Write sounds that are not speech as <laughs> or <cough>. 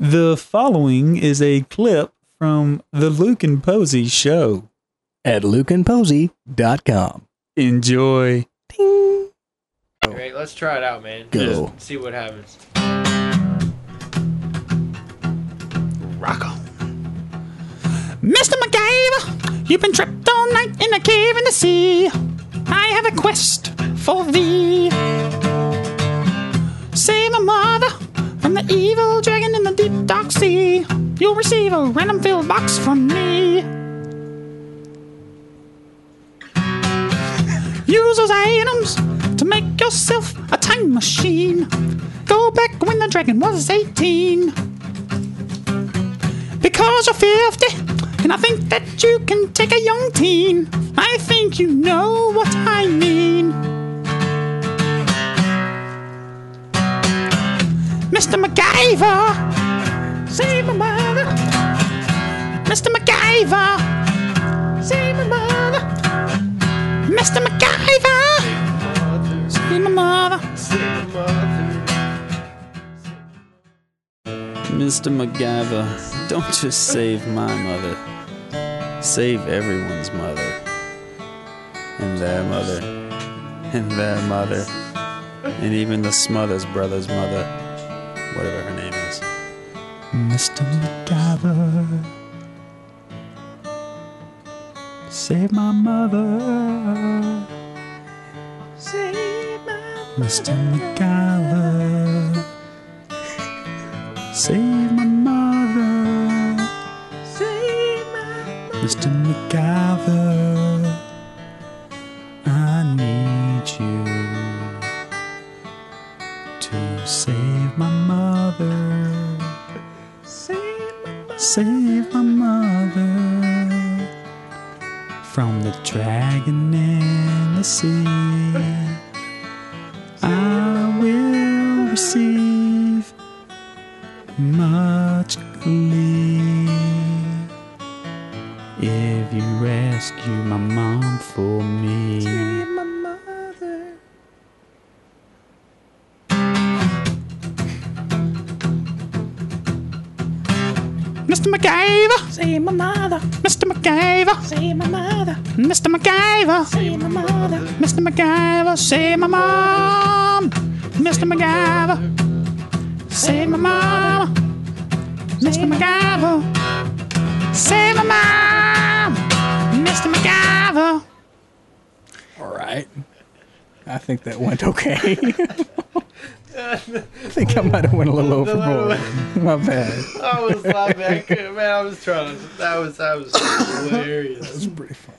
The following is a clip from the Luke and Posey show. At lukeandposey.com. Enjoy. Ding. Great, let's try it out, man. Go. Just see what happens. Rock on. Mr. MacGyver, you've been trapped all night in a cave in the sea. I have a quest for thee. Say, my mother the evil dragon in the deep dark sea. You'll receive a random filled box from me. Use those items to make yourself a time machine. Go back when the dragon was 18 because you're 50 and I think that you can take a young teen. I think you know what Mr. MacGyver, save my mother. Mr. MacGyver, save my mother. Mr. MacGyver, save my mother. Mr. MacGyver, don't just save my mother. Save everyone's mother. And their mother. And their mother. And even the Smothers brother's mother. Whatever her name is. Mr. MacGyver, save my mother. Save my Mr. MacGyver, save my mother. Save my mother. Mr. MacGyver, to save my mother. Save my mother from the dragon in the sea. I will receive much glee if you rescue my mom for me. Mr. MacGyver, save my mother. Mr. MacGyver, save my mother. Mr. MacGyver, save my mother. Mr. MacGyver, save my mom. Mr. MacGyver, save my mama. Mr. MacGyver, save my mom. Mr. MacGyver. All right. I think that went okay. <laughs> I think I might have went a little overboard. <laughs> My bad. I was laughing. I man. I was trying to. That was that was <laughs> hilarious. That was pretty fun.